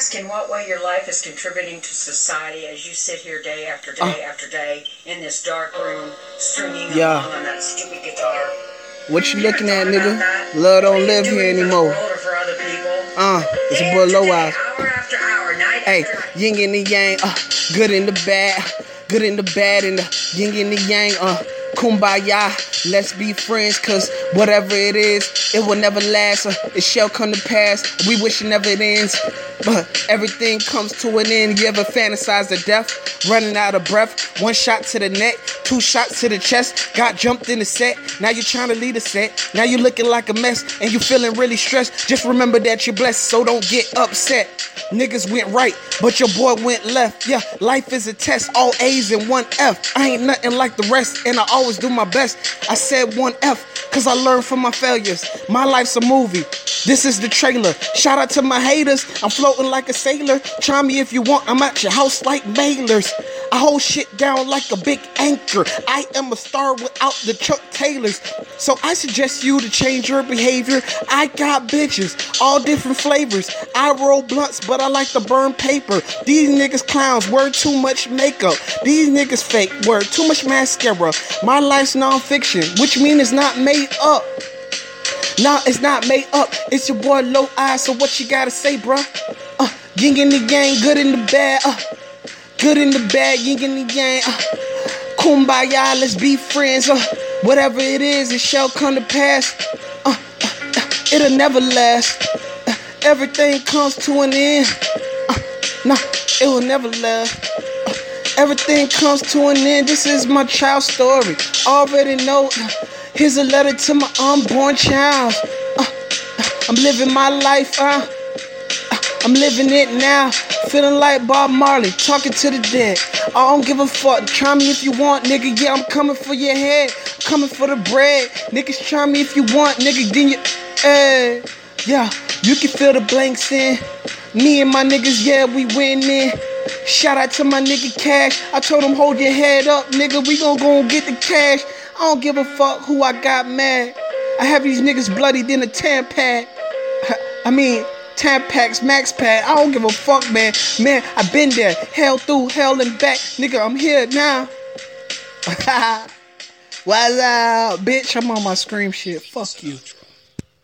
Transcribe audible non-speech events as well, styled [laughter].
ask in what way your life is contributing to society as you sit here day after day after day in this dark room, stringing Yeah. along on that stupid guitar? What you looking at, nigga? Love don't What are you live here anymore. world or for other people? Uh, it's a boy low eyes. Hour after hour, night Hey, yin and the yang, uh, good in the bad, good in the bad, and the yin and the yang, uh, kumbaya, let's be friends, cause whatever it is, it will never last, it shall come to pass, we wish it never ends, but everything comes to an end, you ever fantasize the death, running out of breath, one shot to the neck, two shots to the chest, got jumped in the set, now you're trying to lead a set, now you're looking like a mess, and you're feeling really stressed, just remember that you're blessed, so don't get upset. Niggas went right, but your boy went left. Yeah, life is a test, all A's and one F. I ain't nothing like the rest, and I always do my best. I said one F, cause I learned from my failures. My life's a movie. This is the trailer. Shout out to my haters. I'm floating like a sailor. Try me if you want. I'm at your house like mailers. I hold shit down like a big anchor. I am a star without the Chuck Taylors. So I suggest you to change your behavior. I got bitches, all different flavors. I roll blunts, but I like to burn paper. These niggas clowns, wear too much makeup. These niggas fake, wear too much mascara. My life's non-fiction, which means it's not made up. Nah, it's not made up. It's your boy Low Eye. So what you gotta say, bruh? Uh, yin in the yang, good in the bad. Uh, good in the bad, yin in the yang. Uh, kumbaya, let's be friends. Uh, whatever it is, it shall come to pass. Uh, uh, uh, it'll never last. Uh, everything comes to an end. Uh, no, it will never last. Uh, everything comes to an end. This is my child story. Already know. uh, Here's a letter to my unborn child. Uh, uh, I'm living my life. Uh, uh, I'm living it now. Feeling like Bob Marley, talking to the dead. I don't give a fuck. Try me if you want, nigga. Yeah, I'm coming for your head. Coming for the bread. Niggas try me if you want, nigga. Then you, hey, yeah, you can fill the blanks in. Me and my niggas, yeah, we winning. Shout out to my nigga Cash. I told him, hold your head up, nigga. We gon' go and get the cash. I don't give a fuck who I got mad. I have these niggas bloody than a Tampax. [laughs] I mean, Tampax, Max Pad. I don't give a fuck, man. Man, i been there. Hell through, hell and back. Nigga, I'm here now. [laughs] What's up, bitch? I'm on my scream shit. Fuck you.